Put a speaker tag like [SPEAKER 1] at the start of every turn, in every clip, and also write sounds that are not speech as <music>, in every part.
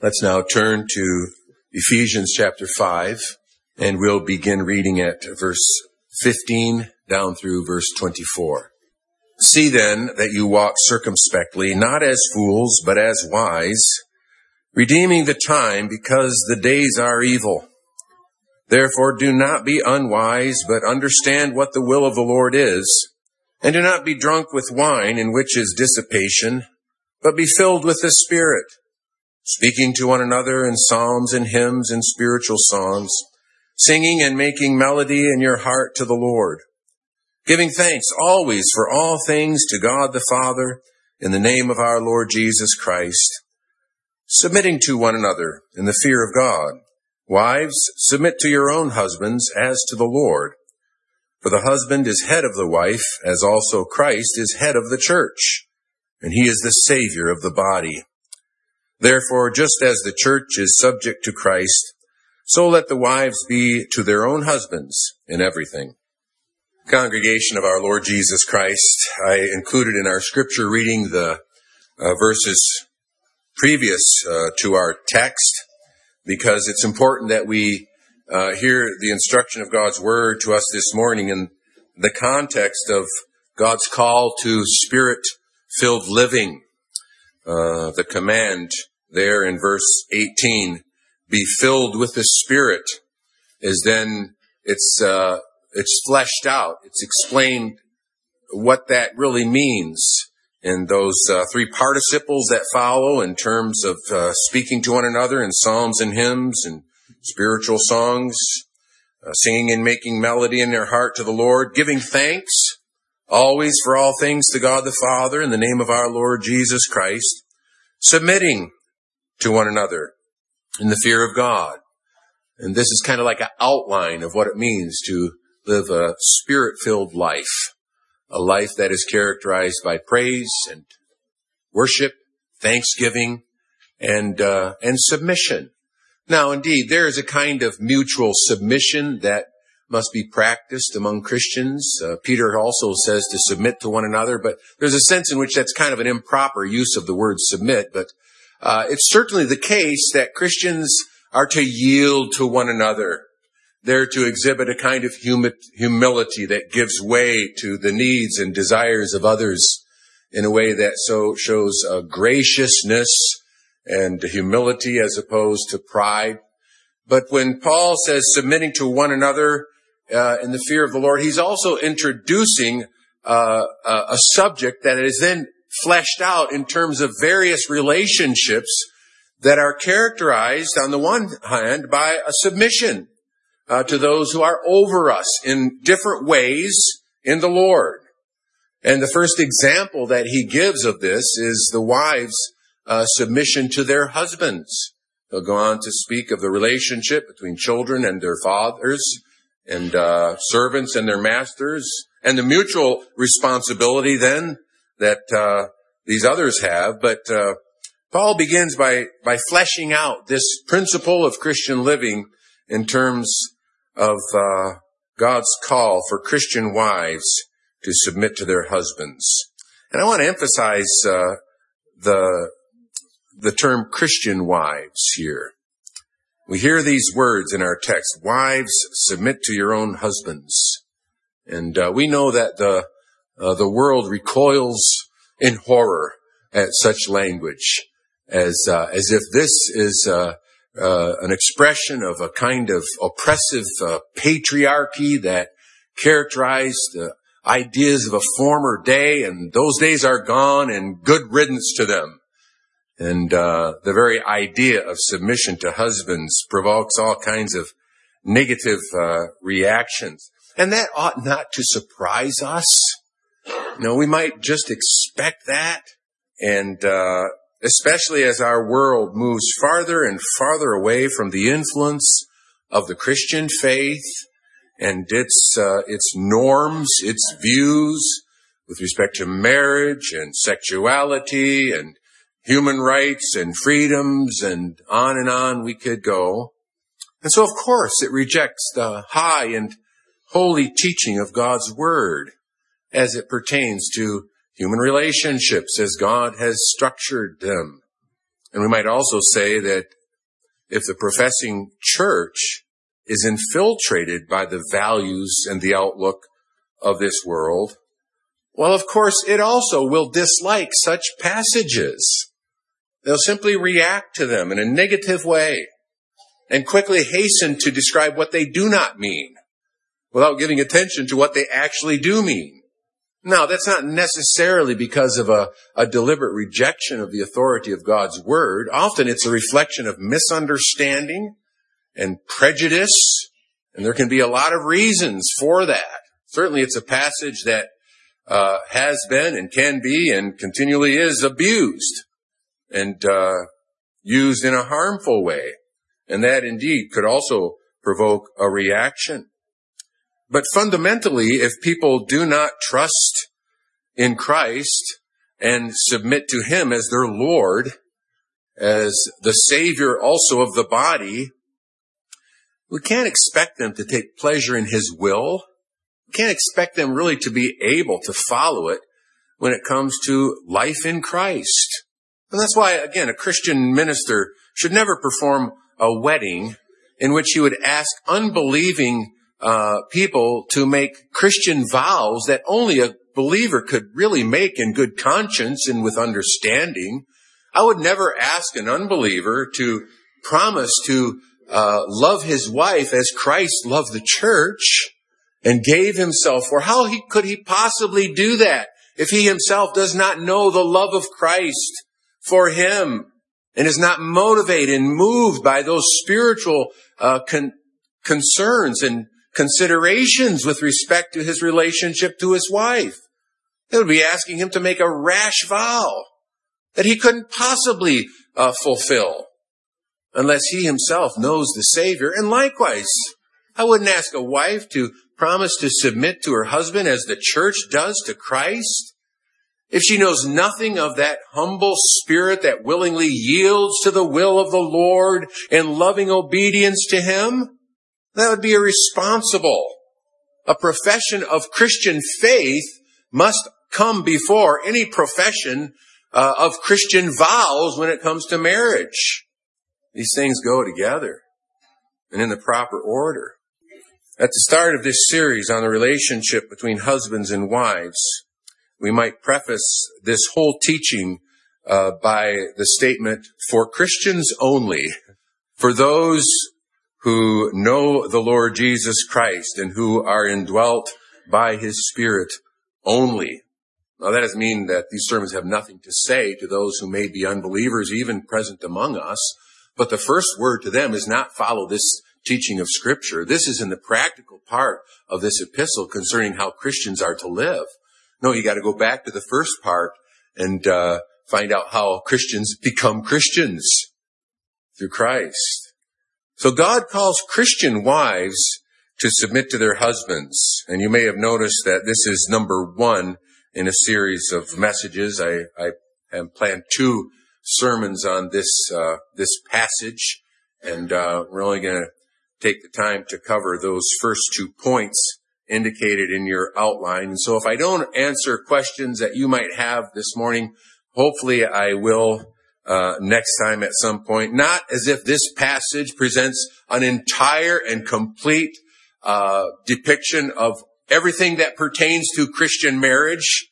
[SPEAKER 1] Let's now turn to Ephesians chapter 5, and we'll begin reading at verse 15 down through verse 24. See then that you walk circumspectly, not as fools, but as wise, redeeming the time because the days are evil. Therefore do not be unwise, but understand what the will of the Lord is, and do not be drunk with wine in which is dissipation, but be filled with the Spirit, speaking to one another in psalms and hymns and spiritual songs, singing and making melody in your heart to the Lord, giving thanks always for all things to God the Father in the name of our Lord Jesus Christ, submitting to one another in the fear of God. Wives, submit to your own husbands as to the Lord. For the husband is head of the wife, as also Christ is head of the church, and he is the Savior of the body. Therefore, just as the church is subject to Christ, so let the wives be to their own husbands in everything. Congregation of our Lord Jesus Christ, I included in our scripture reading the uh, verses previous uh, to our text because it's important that we uh, hear the instruction of God's word to us this morning in the context of God's call to spirit filled living. Uh, the command there in verse 18, be filled with the spirit is then it's, uh, it's fleshed out. It's explained what that really means in those uh, three participles that follow in terms of uh, speaking to one another in psalms and hymns and spiritual songs, uh, singing and making melody in their heart to the Lord, giving thanks always for all things to God the Father in the name of our Lord Jesus Christ, submitting to one another in the fear of God. And this is kind of like an outline of what it means to live a spirit-filled life a life that is characterized by praise and worship, thanksgiving, and uh, and submission. Now, indeed, there is a kind of mutual submission that must be practiced among Christians. Uh, Peter also says to submit to one another, but there's a sense in which that's kind of an improper use of the word submit. But uh, it's certainly the case that Christians are to yield to one another they're to exhibit a kind of humility that gives way to the needs and desires of others in a way that so shows graciousness and humility as opposed to pride. But when Paul says submitting to one another uh, in the fear of the Lord, he's also introducing uh, a subject that is then fleshed out in terms of various relationships that are characterized on the one hand by a submission uh, to those who are over us in different ways in the Lord. And the first example that he gives of this is the wives' uh, submission to their husbands. He'll go on to speak of the relationship between children and their fathers and uh, servants and their masters and the mutual responsibility then that uh, these others have. But uh, Paul begins by, by fleshing out this principle of Christian living in terms of uh, God's call for Christian wives to submit to their husbands. And I want to emphasize uh, the the term Christian wives here. We hear these words in our text: "Wives, submit to your own husbands," and uh, we know that the uh, the world recoils in horror at such language, as uh, as if this is uh, uh, an expression of a kind of oppressive uh, patriarchy that characterized the ideas of a former day, and those days are gone, and good riddance to them. And uh, the very idea of submission to husbands provokes all kinds of negative uh, reactions, and that ought not to surprise us. Know, we might just expect that, and uh, especially as our world moves farther and farther away from the influence of the Christian faith and its uh, its norms, its views with respect to marriage and sexuality and human rights and freedoms and on and on we could go. And so of course it rejects the high and holy teaching of God's word as it pertains to human relationships as God has structured them. And we might also say that if the professing church is infiltrated by the values and the outlook of this world, well, of course, it also will dislike such passages. They'll simply react to them in a negative way and quickly hasten to describe what they do not mean without giving attention to what they actually do mean. Now, that's not necessarily because of a, a, deliberate rejection of the authority of God's word. Often it's a reflection of misunderstanding and prejudice, and there can be a lot of reasons for that. Certainly it's a passage that uh, has been and can be and continually is abused and uh, used in a harmful way. And that indeed could also provoke a reaction. But fundamentally, if people do not trust in Christ and submit to Him as their Lord, as the Savior also of the body, we can't expect them to take pleasure in His will. We can't expect them really to be able to follow it when it comes to life in Christ. And that's why, again, a Christian minister should never perform a wedding in which he would ask unbelieving uh, people to make Christian vows that only a believer could really make in good conscience and with understanding. I would never ask an unbeliever to promise to uh, love his wife as Christ loved the church and gave himself for. How he, could he possibly do that if he himself does not know the love of Christ for him and is not motivated and moved by those spiritual uh, con- concerns and considerations with respect to his relationship to his wife. They would be asking him to make a rash vow that he couldn't possibly uh, fulfill unless he himself knows the Savior. And likewise, I wouldn't ask a wife to promise to submit to her husband as the church does to Christ if she knows nothing of that humble spirit that willingly yields to the will of the Lord in loving obedience to Him, that would be irresponsible. A profession of Christian faith must come before any profession uh, of Christian vows when it comes to marriage. These things go together and in the proper order. At the start of this series on the relationship between husbands and wives, we might preface this whole teaching uh, by the statement, for Christians only, for those who know the Lord Jesus Christ and who are indwelt by his Spirit only. Now that doesn't mean that these sermons have nothing to say to those who may be unbelievers, even present among us. But the first word to them is not follow this teaching of scripture. This is in the practical part of this epistle concerning how Christians are to live. No, you got to go back to the first part and uh, find out how Christians become Christians through Christ. So God calls Christian wives to submit to their husbands. And you may have noticed that this is number one in a series of messages. I, I have planned two sermons on this, uh, this passage. And, uh, we're only going to take the time to cover those first two points indicated in your outline. And so if I don't answer questions that you might have this morning, hopefully I will uh, next time at some point. Not as if this passage presents an entire and complete uh, depiction of everything that pertains to Christian marriage.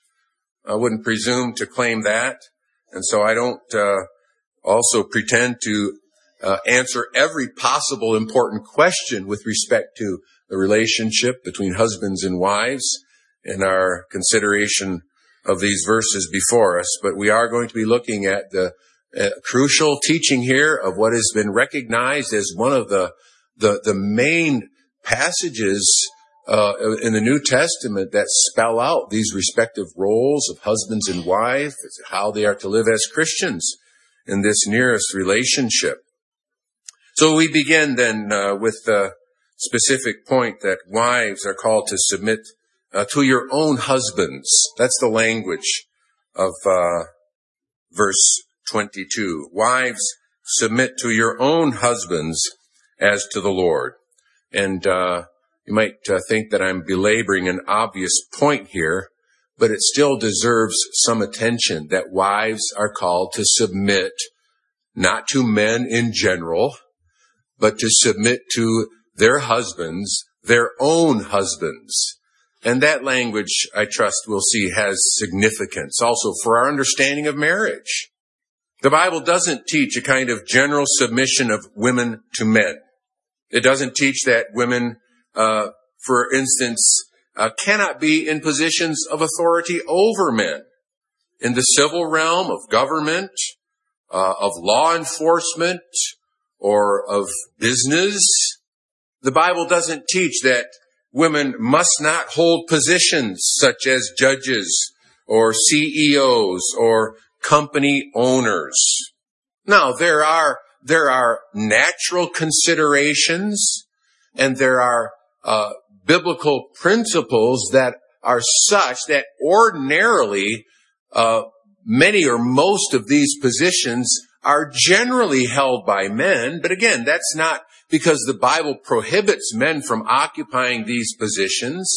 [SPEAKER 1] I wouldn't presume to claim that, and so I don't uh, also pretend to uh, answer every possible important question with respect to the relationship between husbands and wives in our consideration of these verses before us, but we are going to be looking at the uh, crucial teaching here of what has been recognized as one of the the, the main passages uh, in the New Testament that spell out these respective roles of husbands and wives, how they are to live as Christians in this nearest relationship. So we begin then uh, with the specific point that wives are called to submit uh, to your own husbands. That's the language of uh, verse 22. Wives, submit to your own husbands as to the Lord. And uh, you might uh, think that I'm belaboring an obvious point here, but it still deserves some attention that wives are called to submit not to men in general, but to submit to their husbands, their own husbands. And that language, I trust we'll see has significance also for our understanding of marriage. The Bible doesn't teach a kind of general submission of women to men. It doesn't teach that women, uh, for instance, uh, cannot be in positions of authority over men. In the civil realm of government, uh, of law enforcement, or of business, the Bible doesn't teach that women must not hold positions such as judges or CEOs or company owners. Now, there are, there are natural considerations and there are, uh, biblical principles that are such that ordinarily, uh, many or most of these positions are generally held by men. But again, that's not because the Bible prohibits men from occupying these positions.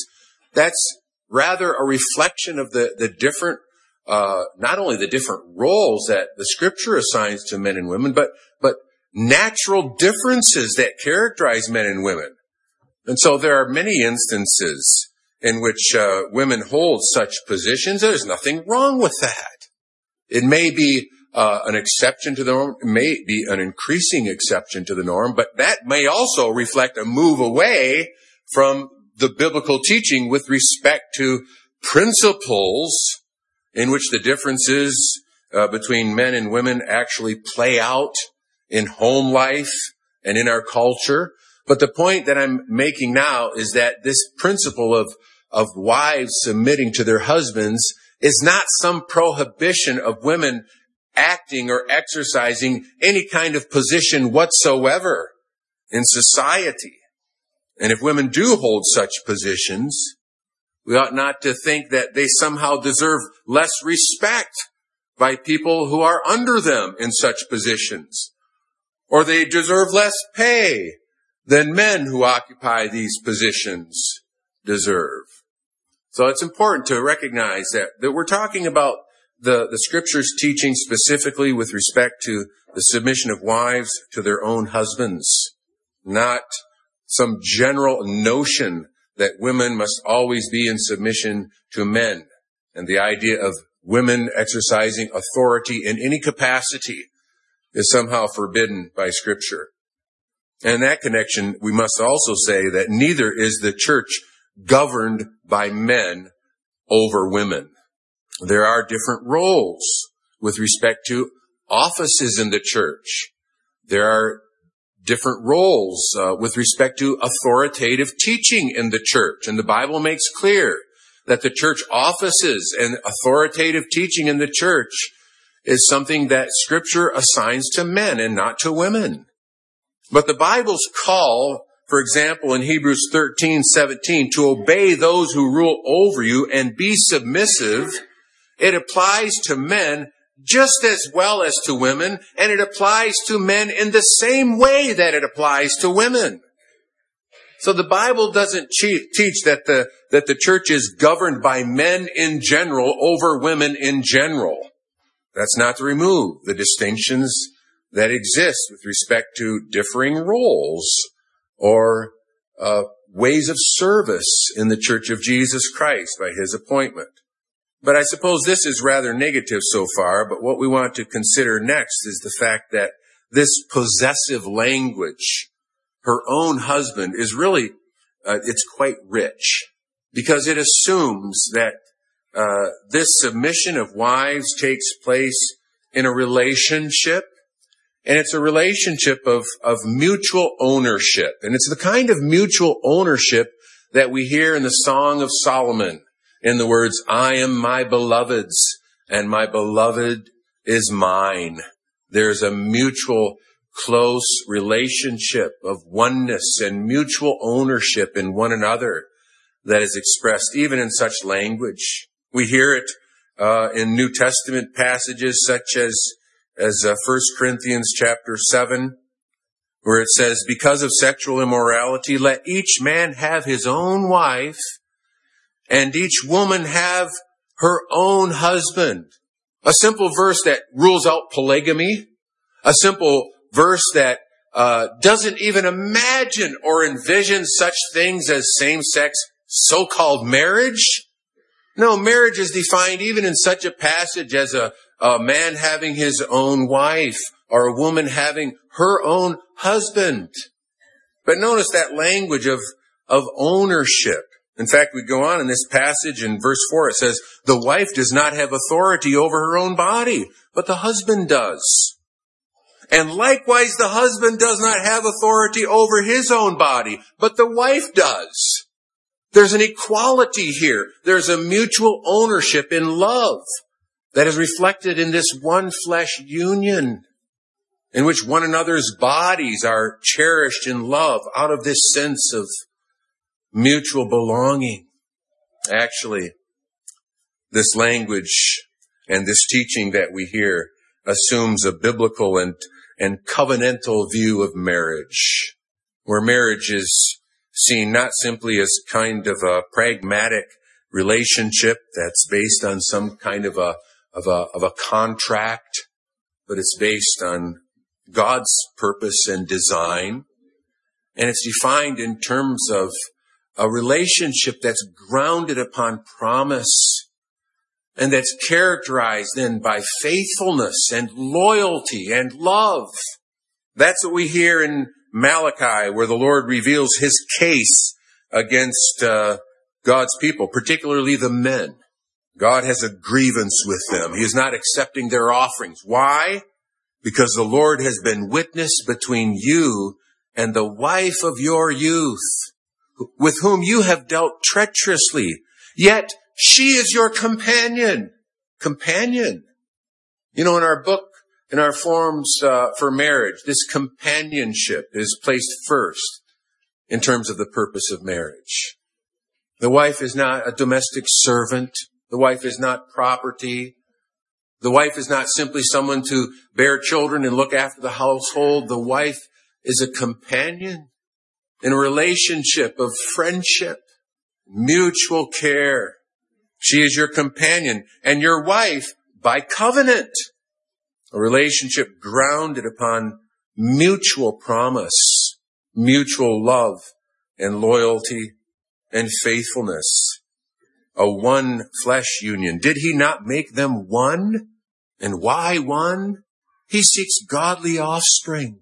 [SPEAKER 1] That's rather a reflection of the, the different uh, not only the different roles that the scripture assigns to men and women, but but natural differences that characterize men and women. And so there are many instances in which uh, women hold such positions. There's nothing wrong with that. It may be an exception to the norm, may be an increasing exception to the norm, but that may also reflect a move away from the biblical teaching with respect to principles in which the differences uh, between men and women actually play out in home life and in our culture. But the point that I'm making now is that this principle of, of wives submitting to their husbands is not some prohibition of women acting or exercising any kind of position whatsoever in society. And if women do hold such positions, we ought not to think that they somehow deserve less respect by people who are under them in such positions. Or they deserve less pay than men who occupy these positions deserve. So it's important to recognize that, that we're talking about the, the scriptures teaching specifically with respect to the submission of wives to their own husbands, not some general notion that women must always be in submission to men. And the idea of women exercising authority in any capacity is somehow forbidden by scripture. And in that connection, we must also say that neither is the church governed by men over women. There are different roles with respect to offices in the church. There are different roles uh, with respect to authoritative teaching in the church. And the Bible makes clear that the church offices and authoritative teaching in the church is something that scripture assigns to men and not to women. But the Bible's call, for example, in Hebrews 13, 17, to obey those who rule over you and be submissive, it applies to men just as well as to women, and it applies to men in the same way that it applies to women. So the Bible doesn't teach that the, that the church is governed by men in general over women in general. That's not to remove the distinctions that exist with respect to differing roles or uh, ways of service in the church of Jesus Christ by his appointment. But I suppose this is rather negative so far, but what we want to consider next is the fact that this possessive language, her own husband, is really, uh, it's quite rich because it assumes that uh, this submission of wives takes place in a relationship and it's a relationship of, of mutual ownership. And it's the kind of mutual ownership that we hear in the Song of Solomon in the words, I am my beloved's and my beloved is mine. There's a mutual close relationship of oneness and mutual ownership in one another that is expressed even in such language. We hear it uh, in New Testament passages such as as uh, 1 Corinthians chapter 7 where it says because of sexual immorality let each man have his own wife and each woman have her own husband. A simple verse that rules out polygamy, A simple verse that uh, doesn't even imagine or envision such things as same-sex so-called marriage. No, marriage is defined even in such a passage as a, a man having his own wife or a woman having her own husband. But notice that language of, of ownership. In fact, we go on in this passage in verse 4, it says, the wife does not have authority over her own body, but the husband does. And likewise, the husband does not have authority over his own body, but the wife does. There's an equality here. There's a mutual ownership in love that is reflected in this one flesh union in which one another's bodies are cherished in love out of this sense of mutual belonging. Actually, this language and this teaching that we hear assumes a biblical and, and covenantal view of marriage, where marriage is seen not simply as kind of a pragmatic relationship that's based on some kind of a, of a, of a contract, but it's based on God's purpose and design. And it's defined in terms of a relationship that's grounded upon promise and that's characterized then by faithfulness and loyalty and love. That's what we hear in Malachi where the Lord reveals his case against uh, God's people, particularly the men. God has a grievance with them. He is not accepting their offerings. Why? because the Lord has been witness between you and the wife of your youth, with whom you have dealt treacherously. Yet she is your companion. Companion. You know, in our book, in our forms uh, for marriage, this companionship is placed first in terms of the purpose of marriage. The wife is not a domestic servant. The wife is not property. The wife is not simply someone to bear children and look after the household. The wife is a companion in a relationship of friendship, mutual care. She is your companion and your wife by covenant. A relationship grounded upon mutual promise, mutual love and loyalty and faithfulness a one flesh union. Did he not make them one? And why one? He seeks godly offspring.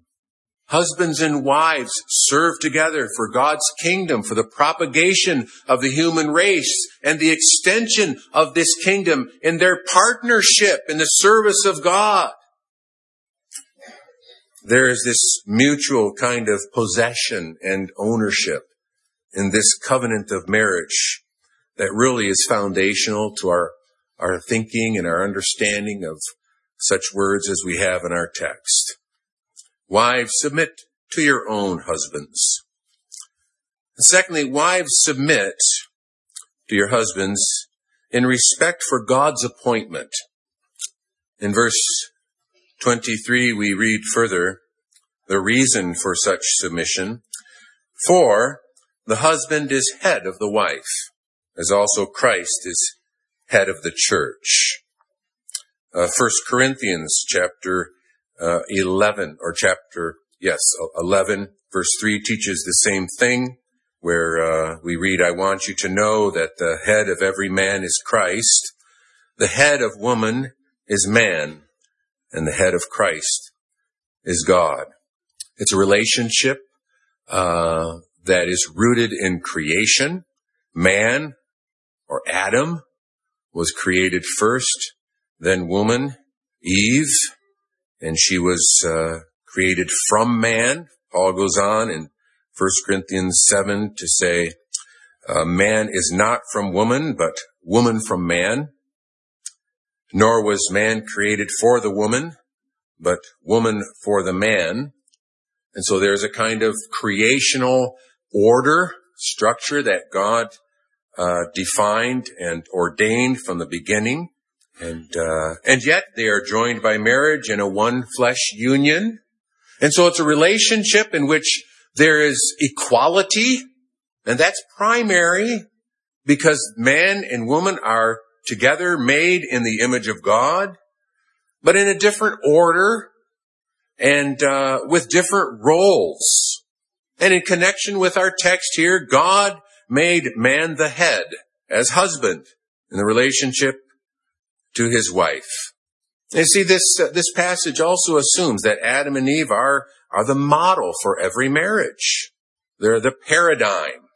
[SPEAKER 1] Husbands and wives serve together for God's kingdom, for the propagation of the human race and the extension of this kingdom in their partnership in the service of God. There is this mutual kind of possession and ownership in this covenant of marriage that really is foundational to our, our thinking and our understanding of such words as we have in our text. Wives, submit to your own husbands. And secondly, wives, submit to your husbands in respect for God's appointment. In verse 23, we read further the reason for such submission. For the husband is head of the wife as also Christ is head of the church. Uh, First Corinthians chapter uh, 11 or chapter, yes, 11 verse 3 teaches the same thing where uh, we read, I want you to know that the head of every man is Christ. The head of woman is man and the head of Christ is God. It's a relationship uh, that is rooted in creation. Man or Adam was created first, then woman, Eve, and she was uh, created from man. Paul goes on in 1 Corinthians 7 to say, uh, man is not from woman, but woman from man. Nor was man created for the woman, but woman for the man. And so there's a kind of creational order, structure that God uh, defined and ordained from the beginning. And, uh, and yet they are joined by marriage in a one flesh union. And so it's a relationship in which there is equality, and that's primary because man and woman are together made in the image of God, but in a different order. and uh, with different roles. And in connection with our text here, God made man the head as husband in the relationship to his wife. And see, this uh, this passage also assumes that Adam and Eve are are the model for every marriage. They're the paradigm.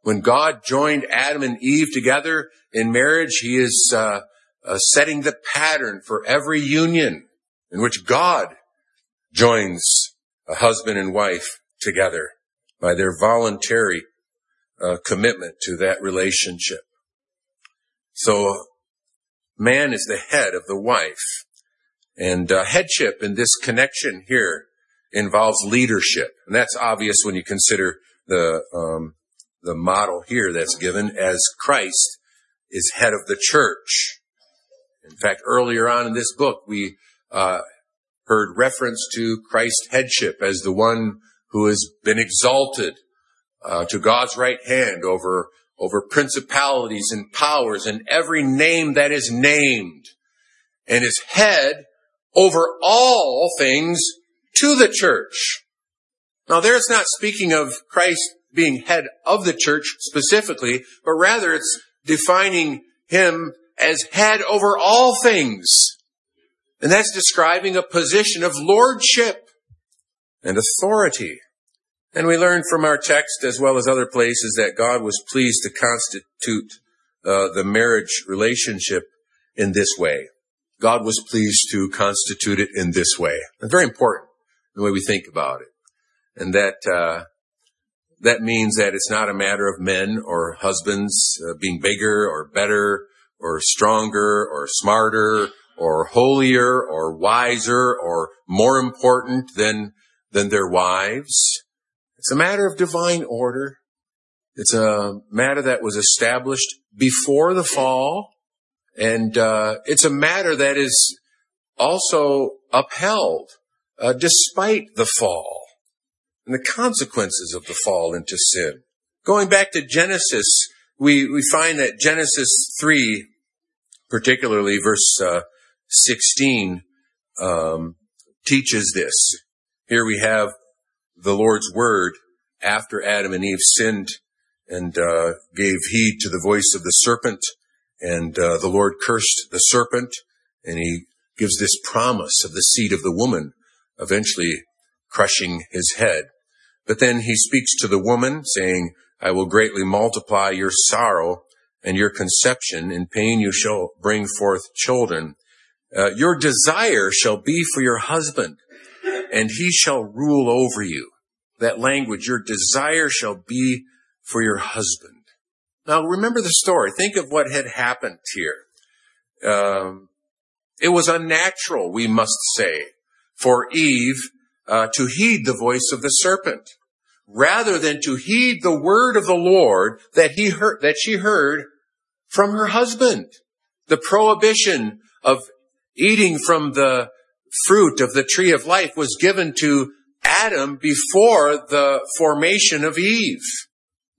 [SPEAKER 1] When God joined Adam and Eve together in marriage, He is uh, uh, setting the pattern for every union in which God joins a husband and wife together by their voluntary uh, commitment to that relationship. So man is the head of the wife. And uh, headship in this connection here involves leadership. And that's obvious when you consider the, um, the model here that's given as Christ is head of the church. In fact, earlier on in this book, we uh, heard reference to Christ's headship as the one who has been exalted uh, to God's right hand over over principalities and powers and every name that is named, and is head over all things to the church. Now, there's not speaking of Christ being head of the church specifically, but rather it's defining him as head over all things. And that's describing a position of lordship and authority. And we learn from our text as well as other places that God was pleased to constitute uh, the marriage relationship in this way. God was pleased to constitute it in this way. It's very important the way we think about it. And that, uh, that means that it's not a matter of men or husbands uh, being bigger or better or stronger or smarter or holier or wiser or more important than, than their wives. It's a matter of divine order. It's a matter that was established before the fall. And uh, it's a matter that is also upheld uh, despite the fall and the consequences of the fall into sin. Going back to Genesis, we, we find that Genesis 3, particularly verse uh, 16, um, teaches this. Here we have the Lord's word after Adam and Eve sinned and uh, gave heed to the voice of the serpent, and uh, the Lord cursed the serpent, and He gives this promise of the seed of the woman, eventually crushing his head. But then He speaks to the woman, saying, "I will greatly multiply your sorrow and your conception. In pain you shall bring forth children. Uh, your desire shall be for your husband, and he shall rule over you." That language, your desire shall be for your husband. Now remember the story. Think of what had happened here. Um, it was unnatural, we must say, for Eve uh, to heed the voice of the serpent, rather than to heed the word of the Lord that he heard, that she heard from her husband. The prohibition of eating from the fruit of the tree of life was given to Adam before the formation of Eve.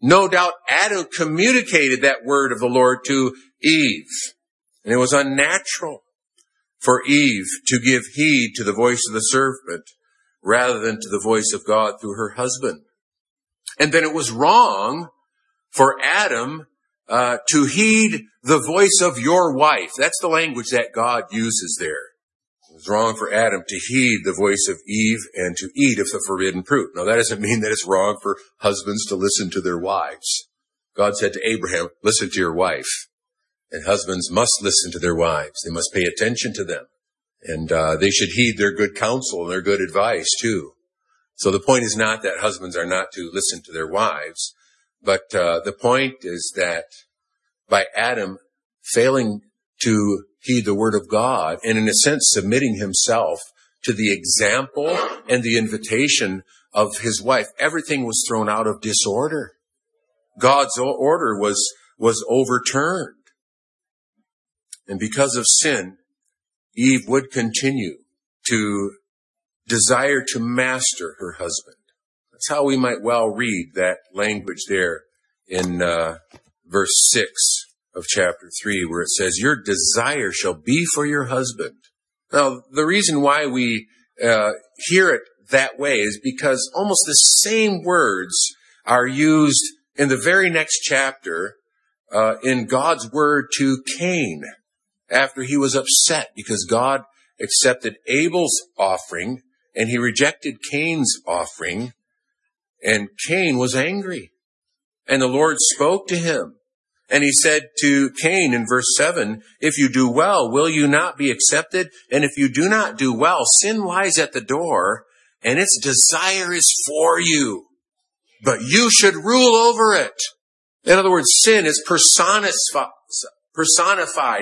[SPEAKER 1] No doubt Adam communicated that word of the Lord to Eve. And it was unnatural for Eve to give heed to the voice of the serpent rather than to the voice of God through her husband. And then it was wrong for Adam uh, to heed the voice of your wife. That's the language that God uses there. It was wrong for Adam to heed the voice of Eve and to eat of the forbidden fruit. Now that doesn't mean that it's wrong for husbands to listen to their wives. God said to Abraham, listen to your wife. And husbands must listen to their wives. They must pay attention to them. And uh, they should heed their good counsel and their good advice too. So the point is not that husbands are not to listen to their wives, but uh, the point is that by Adam failing to heed the word of God and in a sense submitting himself to the example and the invitation of his wife. Everything was thrown out of disorder. God's order was, was overturned. And because of sin, Eve would continue to desire to master her husband. That's how we might well read that language there in uh, verse 6 of chapter 3 where it says, your desire shall be for your husband. Now, the reason why we, uh, hear it that way is because almost the same words are used in the very next chapter uh, in God's word to Cain after he was upset because God accepted Abel's offering and he rejected Cain's offering and Cain was angry and the Lord spoke to him and he said to Cain in verse 7, if you do well, will you not be accepted? And if you do not do well, sin lies at the door and its desire is for you, but you should rule over it. In other words, sin is personified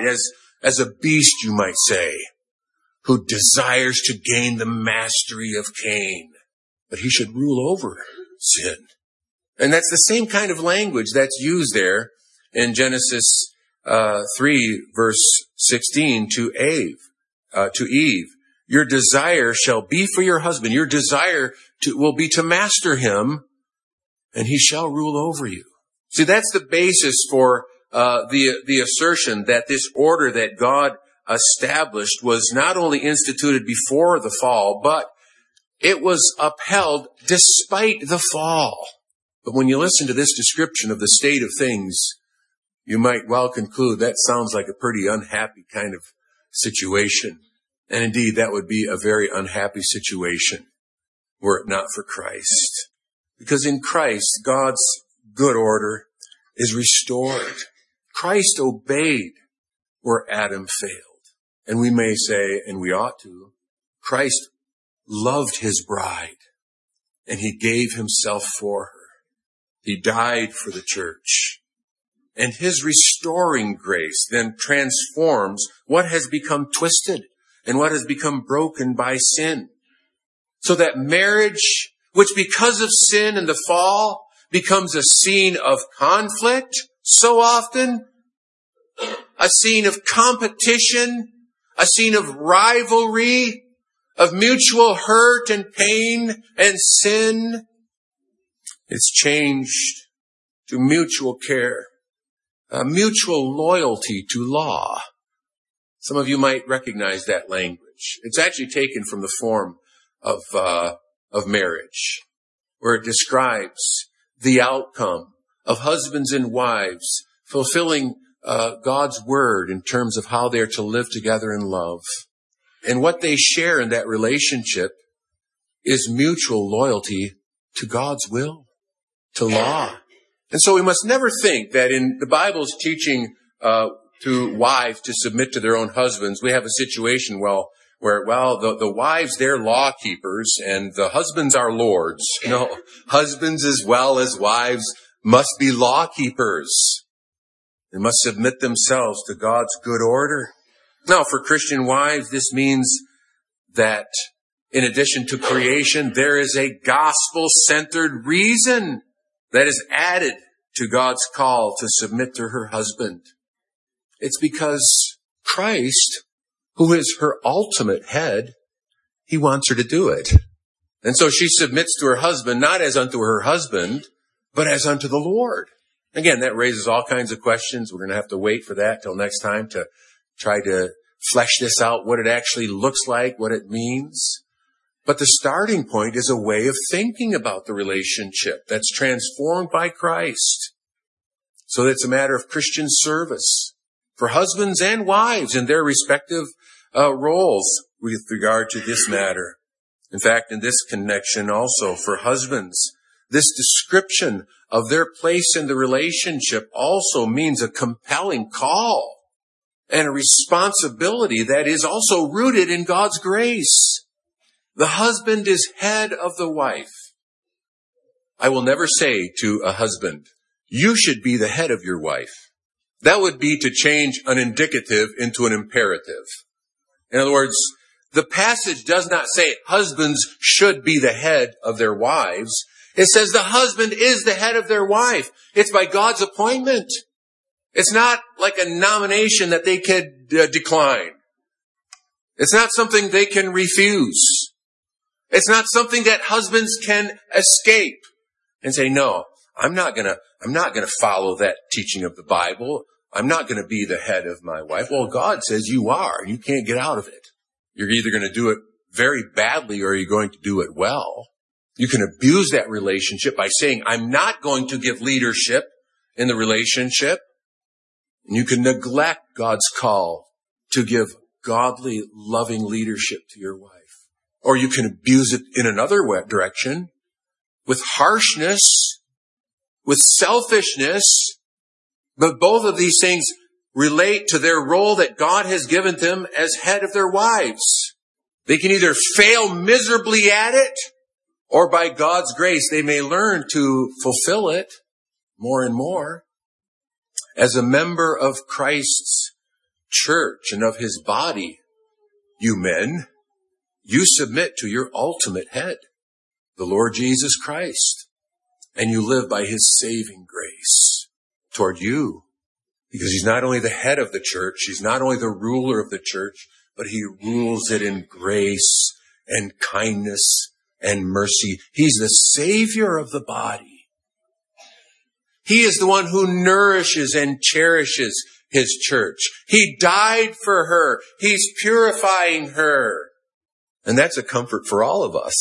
[SPEAKER 1] as, as a beast, you might say, who desires to gain the mastery of Cain, but he should rule over sin. And that's the same kind of language that's used there in Genesis uh, 3 verse 16 to Eve, uh, to Eve. Your desire shall be for your husband. Your desire to, will be to master him and he shall rule over you. See, that's the basis for uh, the the assertion that this order that God established was not only instituted before the fall, but it was upheld despite the fall. But when you listen to this description of the state of things, you might well conclude that sounds like a pretty unhappy kind of situation. And indeed, that would be a very unhappy situation were it not for Christ. Because in Christ, God's good order is restored. Christ obeyed where Adam failed. And we may say, and we ought to, Christ loved his bride and he gave himself for her. He died for the church. And his restoring grace then transforms what has become twisted and what has become broken by sin. So that marriage, which because of sin and the fall becomes a scene of conflict so often, a scene of competition, a scene of rivalry, of mutual hurt and pain and sin. It's changed to mutual care mutual loyalty to law. Some of you might recognize that language. It's actually taken from the form of uh, of marriage, where it describes the outcome of husbands and wives fulfilling uh, God's word in terms of how they're to live together in love, and what they share in that relationship is mutual loyalty to God's will, to law. And so we must never think that in the Bible's teaching uh, to wives to submit to their own husbands, we have a situation well where well the, the wives they're law keepers and the husbands are lords. No, <laughs> husbands as well as wives must be law keepers. They must submit themselves to God's good order. Now, for Christian wives, this means that in addition to creation, there is a gospel centered reason that is added to God's call to submit to her husband. It's because Christ, who is her ultimate head, he wants her to do it. And so she submits to her husband, not as unto her husband, but as unto the Lord. Again, that raises all kinds of questions. We're going to have to wait for that till next time to try to flesh this out, what it actually looks like, what it means. But the starting point is a way of thinking about the relationship that's transformed by Christ. So it's a matter of Christian service for husbands and wives in their respective uh, roles with regard to this matter. In fact, in this connection also for husbands, this description of their place in the relationship also means a compelling call and a responsibility that is also rooted in God's grace. The husband is head of the wife. I will never say to a husband, you should be the head of your wife. That would be to change an indicative into an imperative. In other words, the passage does not say husbands should be the head of their wives. It says the husband is the head of their wife. It's by God's appointment. It's not like a nomination that they could uh, decline. It's not something they can refuse. It's not something that husbands can escape and say, no, I'm not gonna, I'm not gonna follow that teaching of the Bible. I'm not gonna be the head of my wife. Well, God says you are, you can't get out of it. You're either gonna do it very badly or you're going to do it well? You can abuse that relationship by saying, I'm not going to give leadership in the relationship. And you can neglect God's call to give godly, loving leadership to your wife. Or you can abuse it in another direction with harshness, with selfishness. But both of these things relate to their role that God has given them as head of their wives. They can either fail miserably at it or by God's grace, they may learn to fulfill it more and more. As a member of Christ's church and of his body, you men, you submit to your ultimate head, the Lord Jesus Christ, and you live by his saving grace toward you. Because he's not only the head of the church, he's not only the ruler of the church, but he rules it in grace and kindness and mercy. He's the savior of the body. He is the one who nourishes and cherishes his church. He died for her. He's purifying her. And that's a comfort for all of us.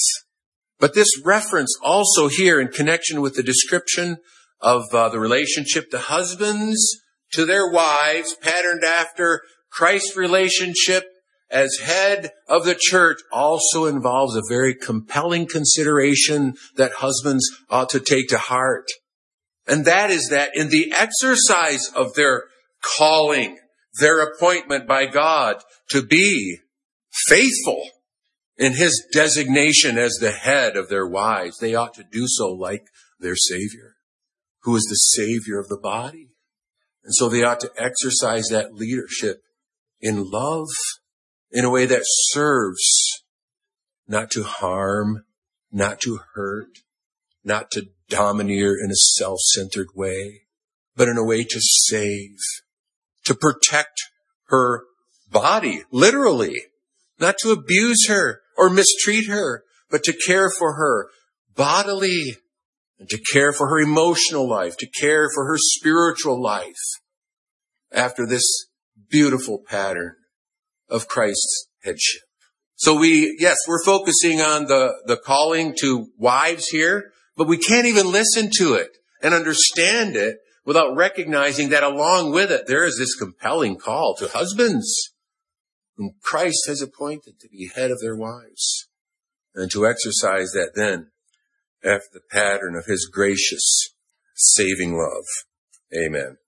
[SPEAKER 1] But this reference also here in connection with the description of uh, the relationship to husbands to their wives, patterned after Christ's relationship as head of the church also involves a very compelling consideration that husbands ought to take to heart. And that is that in the exercise of their calling, their appointment by God to be faithful in his designation as the head of their wives, they ought to do so like their Savior, who is the Savior of the body. And so they ought to exercise that leadership in love in a way that serves, not to harm, not to hurt, not to domineer in a self-centered way, but in a way to save, to protect her body, literally, not to abuse her or mistreat her, but to care for her bodily and to care for her emotional life, to care for her spiritual life after this beautiful pattern of Christ's headship. So we, yes, we're focusing on the, the calling to wives here, but we can't even listen to it and understand it without recognizing that along with it, there is this compelling call to husbands whom Christ has appointed to be head of their wives and to exercise that then after the pattern of his gracious saving love. Amen.